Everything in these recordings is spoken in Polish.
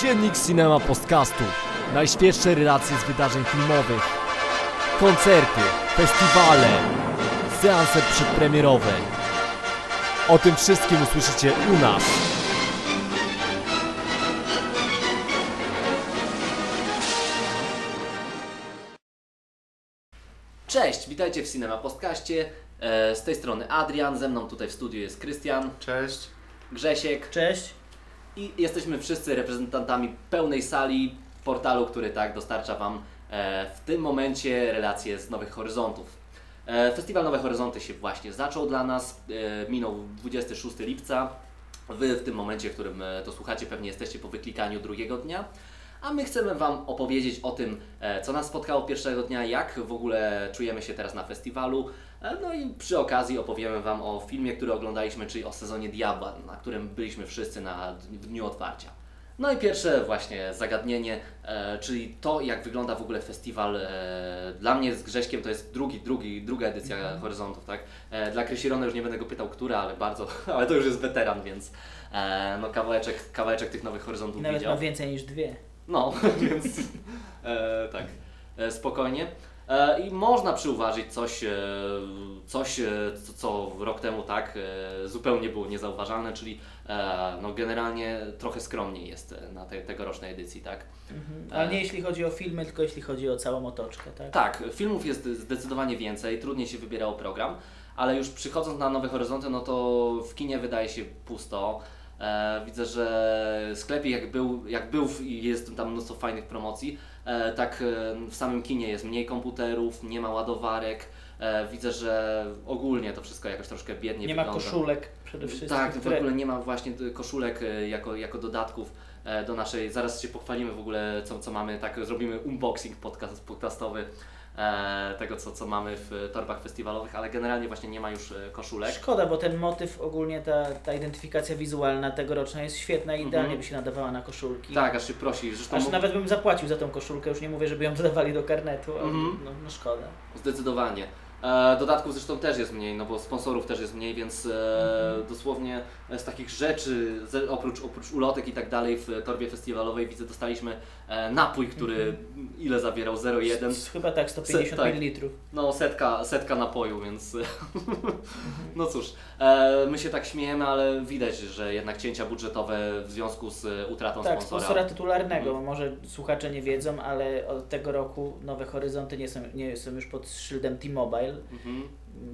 Dziennik Cinema Podcastu. Najświeższe relacje z wydarzeń filmowych. Koncerty, festiwale, seanse przedpremierowe. O tym wszystkim usłyszycie u nas. Cześć, witajcie w Cinema Podcaście. E, Z tej strony Adrian, ze mną tutaj w studiu jest Krystian, Cześć. Grzesiek Cześć. I jesteśmy wszyscy reprezentantami pełnej sali portalu, który tak dostarcza Wam e, w tym momencie relacje z Nowych Horyzontów. E, Festiwal Nowe Horyzonty się właśnie zaczął dla nas, e, minął 26 lipca. Wy w tym momencie, w którym to słuchacie, pewnie jesteście po wyklikaniu drugiego dnia. A my chcemy Wam opowiedzieć o tym, co nas spotkało pierwszego dnia, jak w ogóle czujemy się teraz na festiwalu. No i przy okazji opowiemy Wam o filmie, który oglądaliśmy, czyli o sezonie Diabła, na którym byliśmy wszyscy na, w dniu otwarcia. No i pierwsze właśnie zagadnienie, e, czyli to, jak wygląda w ogóle festiwal. E, dla mnie z Grześkiem to jest drugi, drugi, druga edycja Horyzontów, tak? E, dla Krysirona już nie będę go pytał, która, ale bardzo, ale to już jest weteran, więc e, no kawałeczek, kawałeczek tych Nowych Horyzontów I nawet widział. ma więcej niż dwie. No, więc e, tak, e, spokojnie. E, I można przyuważyć coś, e, coś e, co, rok temu tak zupełnie było niezauważalne, czyli no, generalnie trochę skromniej jest na tej tegorocznej edycji, tak? Mhm. Ale nie jeśli chodzi o filmy, tylko jeśli chodzi o całą otoczkę, tak? Tak, filmów jest zdecydowanie więcej, trudniej się wybierało program, ale już przychodząc na Nowe Horyzonty, no to w kinie wydaje się pusto. E, widzę, że sklepik jak był, jak był i jest tam mnóstwo fajnych promocji, e, tak e, w samym kinie jest mniej komputerów, nie ma ładowarek. Widzę, że ogólnie to wszystko jakoś troszkę biednie Nie ma wygląda. koszulek przede wszystkim. Tak, w ogóle nie ma właśnie koszulek jako, jako dodatków do naszej. Zaraz się pochwalimy w ogóle, co, co mamy. Tak, zrobimy unboxing podcast, podcastowy tego, co, co mamy w torbach festiwalowych, ale generalnie właśnie nie ma już e, koszulek. Szkoda, bo ten motyw, ogólnie ta, ta identyfikacja wizualna tegoroczna jest świetna i idealnie Mhm. by się nadawała na koszulki. Tak, aż się prosi. Zresztą Aż nawet bym zapłacił za tą koszulkę, już nie mówię, żeby ją dodawali do karnetu, ale Mhm. no, no szkoda. Zdecydowanie. E, dodatków zresztą też jest mniej, no bo sponsorów też jest mniej, więc e, Mhm. dosłownie z takich rzeczy, ze, oprócz, oprócz ulotek i tak dalej w torbie festiwalowej widzę, dostaliśmy e, napój, który Mhm. ile zawierał? 0,1? S- Chyba tak, 150 tak. ml. No, setka, setka napoju, więc. no cóż, my się tak śmiejemy, ale widać, że jednak cięcia budżetowe w związku z utratą Tak, sponsora. sponsora tytularnego, Mhm. może słuchacze nie wiedzą, ale od tego roku Nowe Horyzonty nie są, nie są już pod szyldem T-Mobile, Mhm.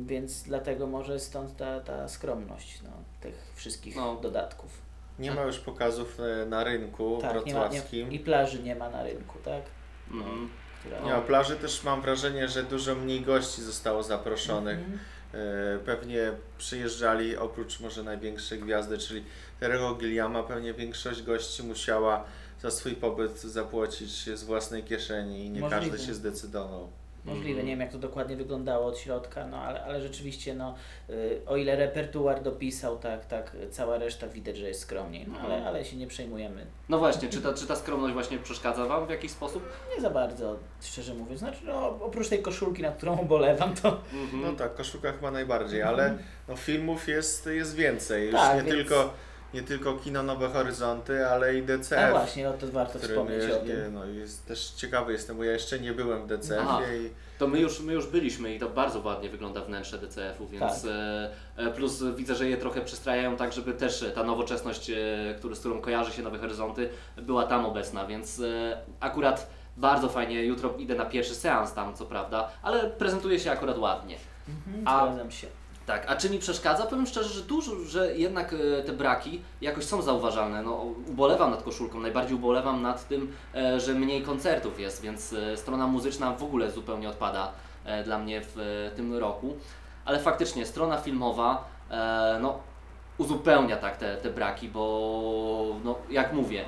więc dlatego może stąd ta, ta skromność no, tych wszystkich No. dodatków. Nie ma już pokazów e, na rynku Tak, nie ma, nie, wrocławskim. i plaży nie ma na rynku, tak? Mhm. Która, Nie ma plaży, też mam wrażenie, że dużo mniej gości zostało zaproszonych. Mhm. E, Pewnie przyjeżdżali oprócz może największej gwiazdy, czyli Terego Gilliama, pewnie większość gości musiała za swój pobyt zapłacić z własnej kieszeni i nie Możliwe. każdy się zdecydował. Możliwe, Mhm. nie wiem jak to dokładnie wyglądało od środka, no ale, ale rzeczywiście no, y, o ile repertuar dopisał, tak, tak, cała reszta widać, że jest skromniej, no, ale, Mhm. ale się nie przejmujemy. No właśnie, czy ta, czy ta skromność właśnie przeszkadza Wam w jakiś sposób? Nie za bardzo, szczerze mówiąc, znaczy no, oprócz tej koszulki, nad którą ubolewam, to Mhm. No tak, koszulka chyba najbardziej, ale no, filmów jest, jest więcej. Już Tak, nie, więc- tylko, nie tylko kino Nowe Horyzonty, ale i DCF. no właśnie, o to warto którym wspomnieć je, o tym. je, no, jest też ciekawy jestem, bo ja jeszcze nie byłem w. DCF-ie i To my już, my już byliśmy i to bardzo ładnie wygląda wnętrze DCF-u, więc Tak. e, e, plus widzę, że je trochę przystrajają tak, żeby też ta nowoczesność, e, który, z którą kojarzy się Nowe Horyzonty, była tam obecna, więc e, akurat bardzo fajnie, jutro idę na pierwszy seans tam, co prawda, ale prezentuje się akurat ładnie. Mhm, A- Zgadzam się. Tak, a czy mi przeszkadza? Powiem szczerze, że dużo, że jednak e, te braki jakoś są zauważalne. No, ubolewam nad koszulką, najbardziej ubolewam nad tym, e, że mniej koncertów jest, więc e, strona muzyczna w ogóle zupełnie odpada dla mnie w tym roku. Ale faktycznie strona filmowa no, uzupełnia tak te, te braki, bo no, jak mówię,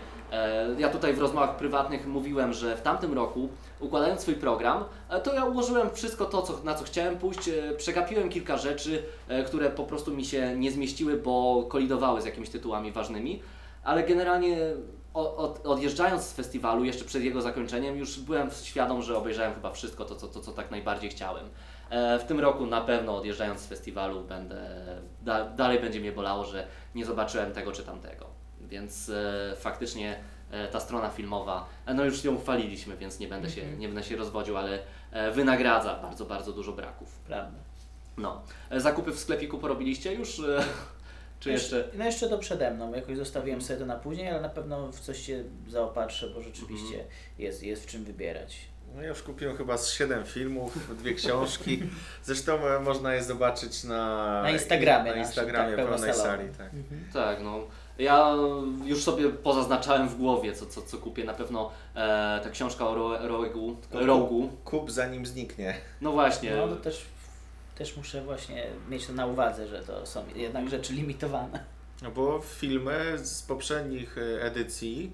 ja tutaj w rozmowach prywatnych mówiłem, że w tamtym roku układając swój program, e, to ja ułożyłem wszystko to, co, na co chciałem pójść, e, przegapiłem kilka rzeczy, e, które po prostu mi się nie zmieściły, bo kolidowały z jakimiś tytułami ważnymi, ale generalnie od, odjeżdżając z festiwalu, jeszcze przed jego zakończeniem, już byłem świadom, że obejrzałem chyba wszystko to, co, to, co tak najbardziej chciałem. W tym roku na pewno odjeżdżając z festiwalu będę, da, dalej będzie mnie bolało, że nie zobaczyłem tego czy tamtego. Więc faktycznie ta strona filmowa, e, no już ją chwaliliśmy, więc nie będę, Mhm. się, nie będę się rozwodził, ale e, wynagradza bardzo, bardzo dużo braków. Prawda. No. E, Zakupy w sklepiku porobiliście już? e, Czy jeszcze? No jeszcze to przede mną, jakoś zostawiłem sobie to na później, ale na pewno w coś się zaopatrzę, bo rzeczywiście Mhm. jest, jest w czym wybierać. No ja już kupiłem chyba z 7 filmów, dwie książki. Zresztą e, można je zobaczyć na, Na Instagramie na naszym, Instagramie tak, pełnej sali. Tak. Tak, no. Ja już sobie pozaznaczałem w głowie, co, co, co kupię. Na pewno e, ta książka o Ro- Rogu, Rogu. Kup zanim zniknie. No właśnie. No to też, też muszę właśnie mieć to na uwadze, że to są jednak rzeczy limitowane. No bo filmy z poprzednich e, edycji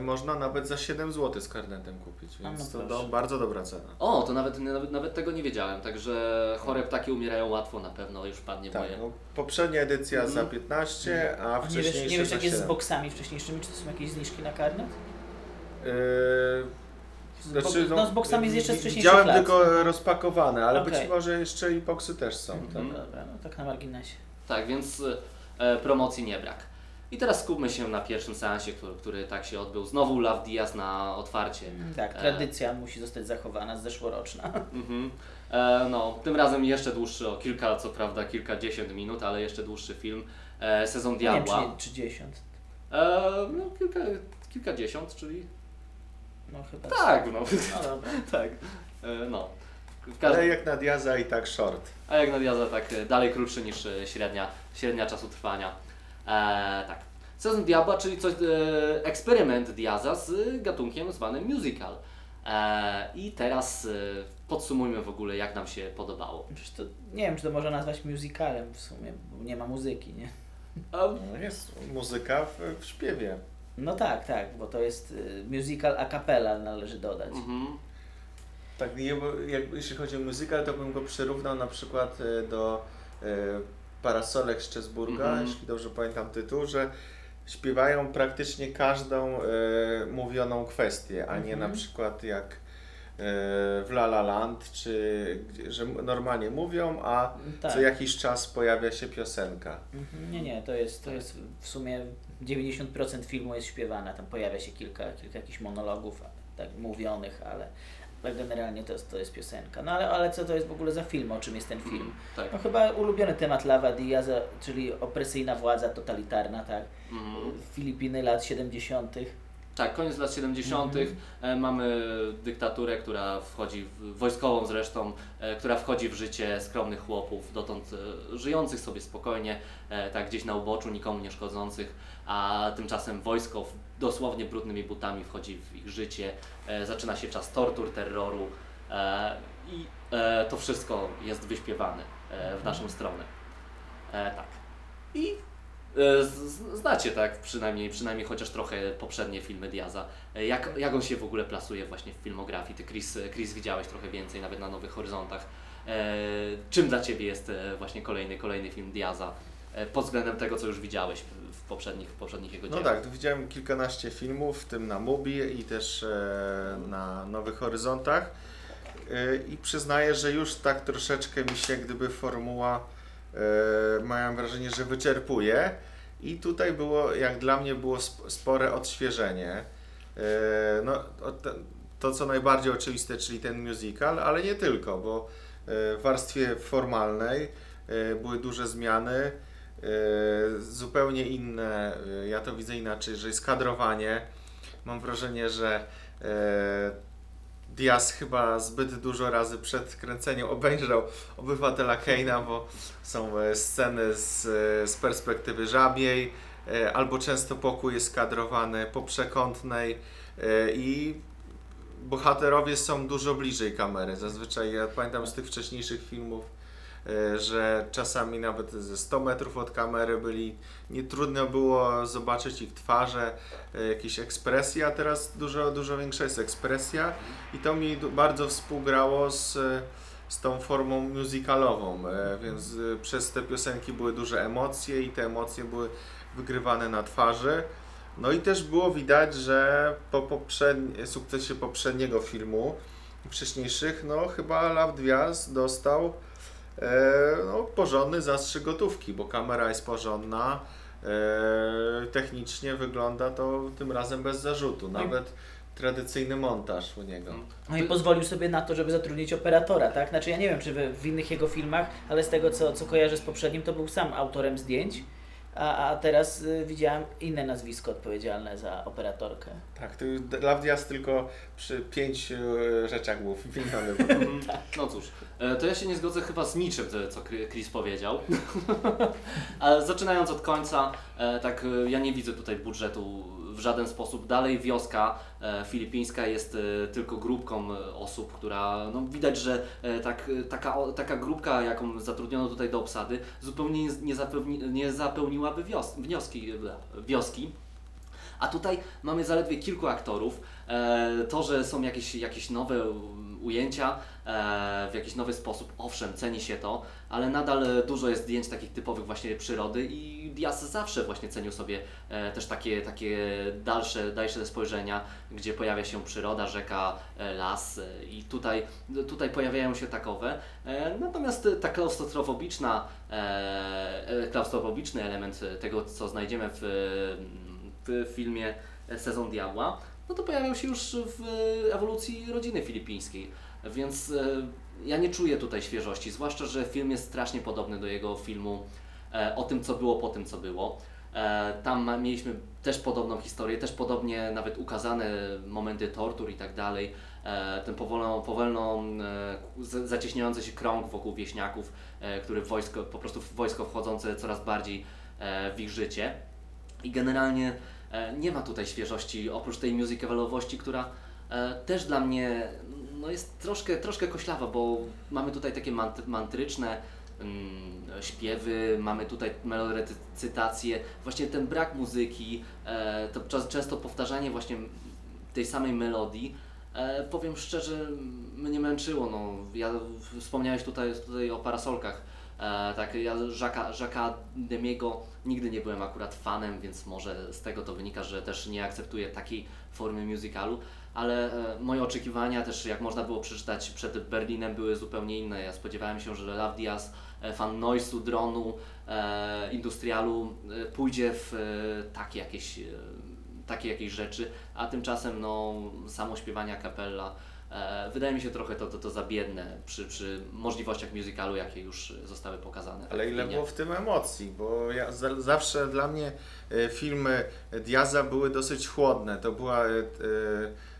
można nawet za 7 zł z karnetem kupić, A, więc no to do, bardzo dobra cena. O, to nawet, nawet, nawet tego nie wiedziałem, także chore ptaki umierają łatwo na pewno, już padnie Tak, moje. no, poprzednia edycja za Mhm. 15, a A nie wiesz, wcześniejsza nie wiesz za jak jest z 7. boksami wcześniejszymi, czy to są jakieś zniżki na karnet? Yy, Z znaczy, bo- no, z boksami jest jeszcze z wcześniejszych Widziałem lat. tylko rozpakowane, ale Okej. być może jeszcze i boksy też są. Mhm. Tak? Dobra, no tak na marginesie. Tak, więc e, promocji nie brak. I teraz skupmy się na pierwszym seansie, który, który tak się odbył. Znowu Love Diaz na otwarcie. Tak, E. tradycja musi zostać zachowana, zeszłoroczna. Mhm. E, no, tym razem jeszcze dłuższy, o kilka, co prawda kilkadziesiąt minut, ale jeszcze dłuższy film. E, Sezon Nie wiem, Diabła. czy, nie, czy 10. E, no, kilka, kilkadziesiąt, czyli No chyba. tak, no. No dobra. tak. E, no. W Ale jak na Diaza i tak short. a jak na Diaza, tak dalej krótszy niż średnia, średnia czasu trwania. E, tak. Sezon Diabła, czyli coś, e, eksperyment Diaza z gatunkiem zwanym musical. E, I teraz e, podsumujmy w ogóle, jak nam się podobało. Przecież to, nie wiem, czy to można nazwać musicalem w sumie, bo nie ma muzyki, nie? No jest muzyka w, w śpiewie. No tak, tak, bo to jest y, musical a cappella, należy dodać. mhm. Tak, nie, bo jak, jeśli chodzi o muzykę, to bym go przyrównał na przykład e, do e, Parasolek Szczesburga, Mhm. jeśli dobrze pamiętam tytuł, że śpiewają praktycznie każdą e, mówioną kwestię, a nie Mhm. na przykład jak e, w La La Land, czy że normalnie mówią, a Tak. co jakiś czas pojawia się piosenka. Mhm, Nie, nie, to jest, to jest w sumie 90% filmu jest śpiewane, tam pojawia się kilka, kilka jakichś monologów tak mówionych, ale, ale generalnie to jest, to jest piosenka. No ale, ale co to jest w ogóle za film, o czym jest ten film? Tak. No chyba ulubiony temat Lava Diaza, czyli opresyjna władza totalitarna, tak? Mhm. Filipiny lat 70. Tak, koniec lat 70. Mhm. E, mamy dyktaturę, która wchodzi, w, wojskową zresztą, e, która wchodzi w życie skromnych chłopów, dotąd e, żyjących sobie spokojnie, tak gdzieś na uboczu, nikomu nie szkodzących, a tymczasem wojsko dosłownie brudnymi butami wchodzi w ich życie, zaczyna się czas tortur, terroru i to wszystko jest wyśpiewane w naszą stronę. Tak. I Znacie tak, przynajmniej, przynajmniej chociaż trochę poprzednie filmy Diaza. E, Jak, jak on się w ogóle plasuje właśnie w filmografii? Ty Chris, Chris widziałeś trochę więcej, nawet na Nowych Horyzontach. E, czym dla Ciebie jest e, właśnie kolejny, kolejny film Diaza? E, pod względem tego, co już widziałeś w- poprzednich, w poprzednich jego No dziełach. tak, tu widziałem kilkanaście filmów, w tym na Mubi i też e, na Nowych Horyzontach. E, I przyznaję, że już tak troszeczkę mi się gdyby formuła, e, mam wrażenie, że wyczerpuje. I tutaj było, jak dla mnie, było sp- spore odświeżenie. E, no, to, co najbardziej oczywiste, czyli ten musical, ale nie tylko, bo e, w warstwie formalnej e, były duże zmiany. Zupełnie inne, ja to widzę inaczej, że jest kadrowanie. Mam wrażenie, że Diaz chyba zbyt dużo razy przed kręceniem obejrzał Obywatela Keina, bo są e, sceny z, e, z perspektywy żabiej, e, albo często pokój jest kadrowany po przekątnej i bohaterowie są dużo bliżej kamery. Zazwyczaj ja pamiętam z tych wcześniejszych filmów, że czasami nawet ze 100 metrów od kamery byli, nie trudno było zobaczyć ich twarze, e, jakieś ekspresje, a teraz dużo, dużo większa jest ekspresja i to mi bardzo współgrało z, e, z tą formą musicalową, e, więc e, przez te piosenki były duże emocje i te emocje były wygrywane na twarzy. No i też było widać, że po poprzedni, sukcesie poprzedniego filmu wcześniejszych, no chyba Love Diaz dostał e, no, porządny zastrzyk gotówki, bo kamera jest porządna, e, technicznie wygląda to tym razem bez zarzutu. Nawet tradycyjny montaż u niego. No i pozwolił sobie na to, żeby zatrudnić operatora, tak? Znaczy ja nie wiem, czy w, w innych jego filmach, ale z tego, co, co kojarzę z poprzednim, to był sam autorem zdjęć, a, a teraz y, widziałem inne nazwisko odpowiedzialne za operatorkę. Tak, to już Love Diaz tylko przy pięciu e, rzeczach był wymieniony. Mm, No cóż, e, to ja się nie zgodzę chyba z niczym, co- Chris powiedział. Ale zaczynając od końca, e, tak e, ja nie widzę tutaj budżetu w żaden sposób. Dalej wioska e, filipińska jest e, tylko grupką e, osób, która, no widać, że tak, taka, taka grupka, jaką zatrudniono tutaj do obsady, zupełnie nie, nie, zapełni, nie zapełniłaby wios, wnioski, wioski. A tutaj mamy zaledwie kilku aktorów. To, że są jakieś, jakieś nowe um, ujęcia w jakiś nowy sposób, owszem, ceni się to, ale nadal e, dużo jest zdjęć takich typowych właśnie przyrody i Diaz zawsze właśnie cenił sobie e, też takie, takie dalsze, dalsze spojrzenia, gdzie pojawia się przyroda, rzeka, e, las e, i tutaj, tutaj pojawiają się takowe. E, natomiast e, ta klaustrofobiczna, e, e, klaustrofobiczny element e, tego, co znajdziemy w, w filmie Sezon Diabła, no to pojawiał się już w ewolucji rodziny filipińskiej. Więc e, ja nie czuję tutaj świeżości, zwłaszcza, że film jest strasznie podobny do jego filmu e, o tym, co było po tym, co było. E, tam mieliśmy też podobną historię, też podobnie nawet ukazane momenty tortur i tak dalej. Ten e, z- zacieśniający się krąg wokół wieśniaków, który wojsko, po prostu wojsko wchodzące coraz bardziej w ich życie. I generalnie nie ma tutaj świeżości, oprócz tej musicalowości, która też dla mnie no jest troszkę, troszkę koślawa, bo mamy tutaj takie mant- mantryczne mm, śpiewy, mamy tutaj melorecytację, właśnie ten brak muzyki, e, to czas- często powtarzanie właśnie tej samej melodii, e, powiem szczerze, mnie męczyło. No, ja wspomniałeś tutaj, tutaj o parasolkach. E, tak, ja Jacques'a Jacques'a Demiego nigdy nie byłem akurat fanem, więc może z tego to wynika, że też nie akceptuję takiej formy musicalu, ale e, moje oczekiwania też, jak można było przeczytać przed Berlinem, były zupełnie inne. Ja spodziewałem się, że Love Diaz, e, fan noisu, dronu, e, industrialu, pójdzie w takie jakieś, takie jakieś rzeczy, a tymczasem no, samo śpiewanie a cappella E, wydaje mi się trochę to, to, to za biedne przy, przy możliwościach musicalu, jakie już zostały pokazane. Ale ile było w tym emocji, bo ja za, zawsze dla mnie filmy Diaza były dosyć chłodne. To była e,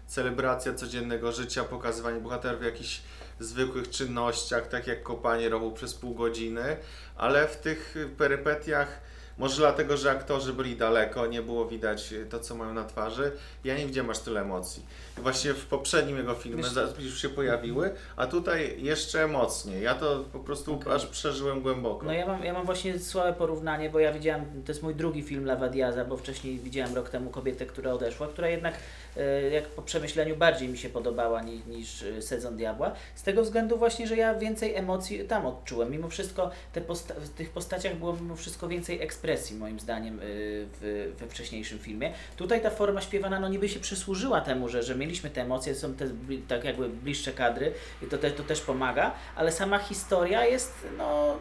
celebracja codziennego życia, pokazywanie bohaterów w jakichś zwykłych czynnościach, tak jak kopanie rowu przez pół godziny, ale w tych perypetiach, może dlatego, że aktorzy byli daleko, nie było widać to, co mają na twarzy, ja nie widziałem aż tyle emocji. I właśnie w poprzednim jego filmie za- już się pojawiły, a tutaj jeszcze mocniej. Ja to po prostu Okej. aż przeżyłem głęboko. No ja mam, ja mam właśnie słabe porównanie, bo ja widziałem, to jest mój drugi film Lava Diaza, bo wcześniej widziałem rok temu Kobietę, która odeszła, która jednak e, jak po przemyśleniu bardziej mi się podobała niż, niż e, Sezon Diabła. Z tego względu właśnie, że ja więcej emocji tam odczułem. Mimo wszystko te posta- w tych postaciach było mimo wszystko więcej ekspresji moim zdaniem e, w, we wcześniejszym filmie. Tutaj ta forma śpiewana no niby się przysłużyła temu, że, że mieliśmy te emocje, są te tak jakby bliższe kadry i to, te, to też pomaga, ale sama historia jest no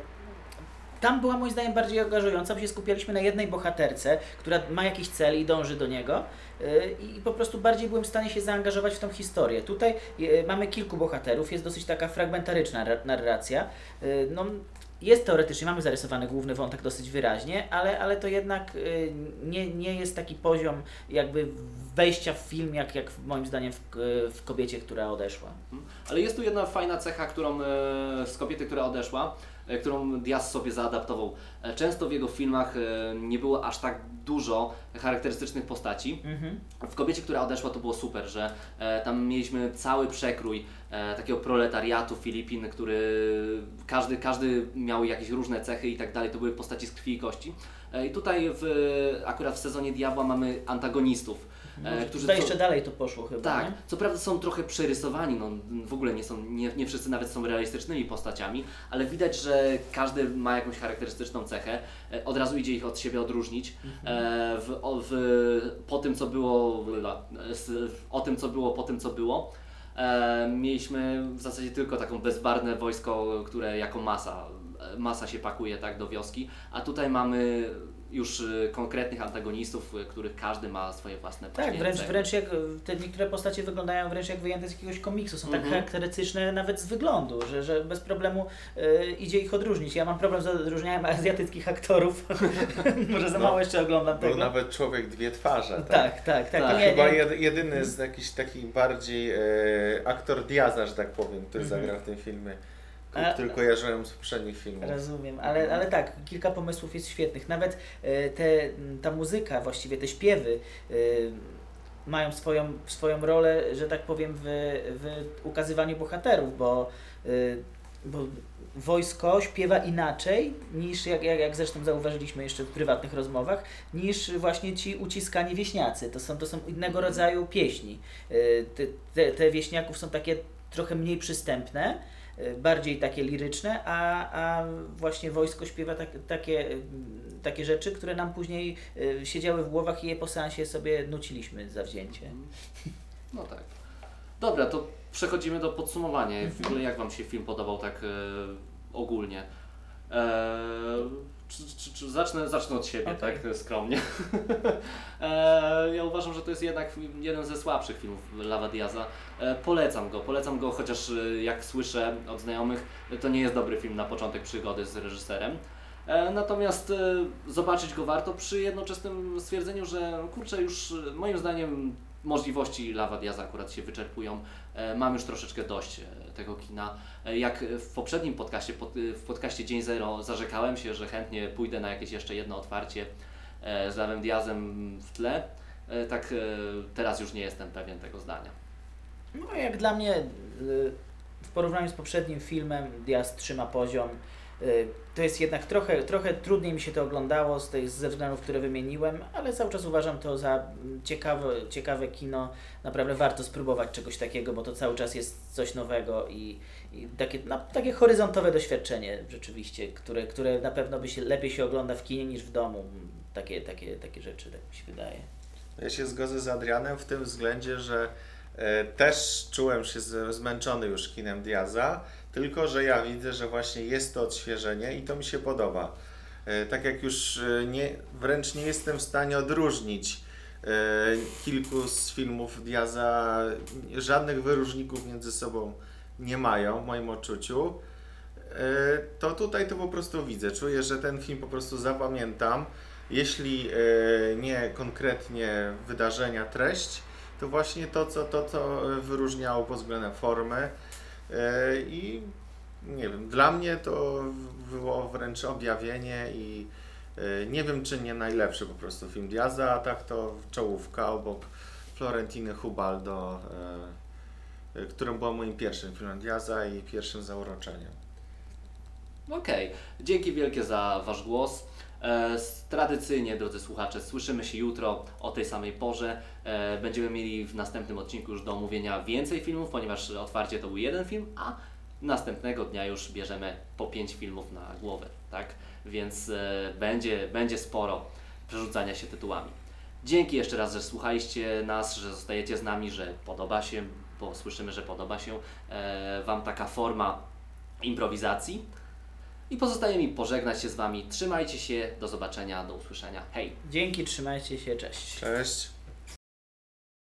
tam była moim zdaniem bardziej angażująca, bo się skupialiśmy na jednej bohaterce, która ma jakiś cel i dąży do niego yy, i po prostu bardziej byłem w stanie się zaangażować w tą historię. Tutaj yy, mamy kilku bohaterów, jest dosyć taka fragmentaryczna ra- narracja. No, jest teoretycznie, mamy zarysowany główny wątek dosyć wyraźnie, ale, ale to jednak yy, nie, nie jest taki poziom jakby wejścia w film, jak, jak moim zdaniem w, w kobiecie, która odeszła. Ale jest tu jedna fajna cecha, którą e, z kobiety, która odeszła, którą Diaz sobie zaadaptował. E, często w jego filmach e, nie było aż tak dużo charakterystycznych postaci. Mhm. W kobiecie, która odeszła, to było super, że e, tam mieliśmy cały przekrój e, takiego proletariatu Filipin, który każdy, każdy miał jakieś różne cechy i tak dalej. To były postaci z krwi i kości. E, I tutaj w, akurat w sezonie Diabła mamy antagonistów, e, którzy Tutaj jeszcze dalej to poszło chyba, tak, nie? co prawda są trochę przerysowani, no w ogóle nie są, nie, nie wszyscy nawet są realistycznymi postaciami, ale widać, że każdy ma jakąś charakterystyczną cechę, e, od razu idzie ich od siebie odróżnić. E, w, w, po tym, co było, o tym, co było, po tym, co było, mieliśmy w zasadzie tylko taką bezbarwne wojsko, które jako masa, masa się pakuje tak do wioski, a tutaj mamy już y, konkretnych antagonistów, y, których każdy ma swoje własne Tak, wręcz, cechy. wręcz jak te niektóre postacie wyglądają wręcz jak wyjęte z jakiegoś komiksu. Są tak Mhm. charakterystyczne nawet z wyglądu, że, że bez problemu e, idzie ich odróżnić. Ja mam problem z odróżnianiem azjatyckich aktorów. Może za No, mało jeszcze oglądam Był tego. nawet człowiek dwie twarze. Tak. Tak, tak, tak. Tak. To nie, Chyba jedyny z jakichś takich bardziej e, aktor Diaza, że tak powiem, który Mhm. zagrał w tym filmie. Który kojarzyłem z poprzednich filmów. Rozumiem, ale, ale tak, kilka pomysłów jest świetnych. Nawet e, te, ta muzyka, właściwie te śpiewy e, mają swoją, swoją rolę, że tak powiem, w, w ukazywaniu bohaterów, bo, e, bo wojsko śpiewa inaczej niż, jak, jak, jak zresztą zauważyliśmy jeszcze w prywatnych rozmowach, niż właśnie ci uciskani wieśniacy. To są, to są innego rodzaju pieśni. E, Te, te, te wieśniaków są takie trochę mniej przystępne, e, bardziej takie liryczne, a, a właśnie wojsko śpiewa tak, takie, takie rzeczy, które nam później e, siedziały w głowach i je po seansie sobie nuciliśmy zawzięcie. No tak. Dobra, to przechodzimy do podsumowania. Mhm. W ogóle jak Wam się film podobał tak e, ogólnie? E, czy, czy, czy zacznę, zacznę od siebie, Okej. tak skromnie. e, ja uważam, że to jest jednak jeden ze słabszych filmów Lava Diaza. E, polecam go, polecam go, chociaż e, jak słyszę od znajomych, to nie jest dobry film na początek przygody z reżyserem. E, Natomiast zobaczyć go warto przy jednoczesnym stwierdzeniu, że kurczę, już moim zdaniem możliwości Lava Diaza akurat się wyczerpują. E, Mam już troszeczkę dość e, tego kina. E, Jak w poprzednim podcaście, pod- w podcaście Dzień Zero zarzekałem się, że chętnie pójdę na jakieś jeszcze jedno otwarcie z Lavem Diazem w tle, tak teraz już nie jestem pewien tego zdania. No jak dla mnie y, w porównaniu z poprzednim filmem Diaz trzyma poziom. Y, To jest jednak trochę, trochę trudniej mi się to oglądało z tych ze względów, które wymieniłem, ale cały czas uważam to za mm, ciekawe, ciekawe kino. Naprawdę warto spróbować czegoś takiego, bo to cały czas jest coś nowego i, i takie, no, takie horyzontowe doświadczenie rzeczywiście, które, które na pewno by się lepiej się ogląda w kinie niż w domu. Takie, takie, takie rzeczy, tak mi się wydaje. Ja się zgodzę z Adrianem w tym względzie, że e, też czułem się zmęczony już kinem Diaza, tylko że ja widzę, że właśnie jest to odświeżenie i to mi się podoba. E, tak jak już e, nie, wręcz nie jestem w stanie odróżnić e, kilku z filmów Diaza, żadnych wyróżników między sobą nie mają w moim odczuciu. To tutaj to po prostu widzę. Czuję, że ten film po prostu zapamiętam. Jeśli nie konkretnie wydarzenia, treść, to właśnie to, co, to, co wyróżniało pod względem formy. E, I nie wiem, dla mnie to było wręcz objawienie i e, nie wiem, czy nie najlepszy po prostu film Diaza, a tak to czołówka obok Florentiny Hubaldo, e, którym była moim pierwszym filmem Diaza i pierwszym zauroczeniem. Okej, dzięki wielkie za Wasz głos. E, Tradycyjnie, drodzy słuchacze, słyszymy się jutro o tej samej porze. E, Będziemy mieli w następnym odcinku już do omówienia więcej filmów, ponieważ otwarcie to był jeden film, a następnego dnia już bierzemy po pięć filmów na głowę, tak? Więc e, będzie, będzie sporo przerzucania się tytułami. Dzięki jeszcze raz, że słuchaliście nas, że zostajecie z nami, że podoba się, bo słyszymy, że podoba się Wam taka forma improwizacji. I pozostaje mi pożegnać się z Wami. Trzymajcie się, do zobaczenia, do usłyszenia. Hej! Dzięki, trzymajcie się, cześć. Cześć!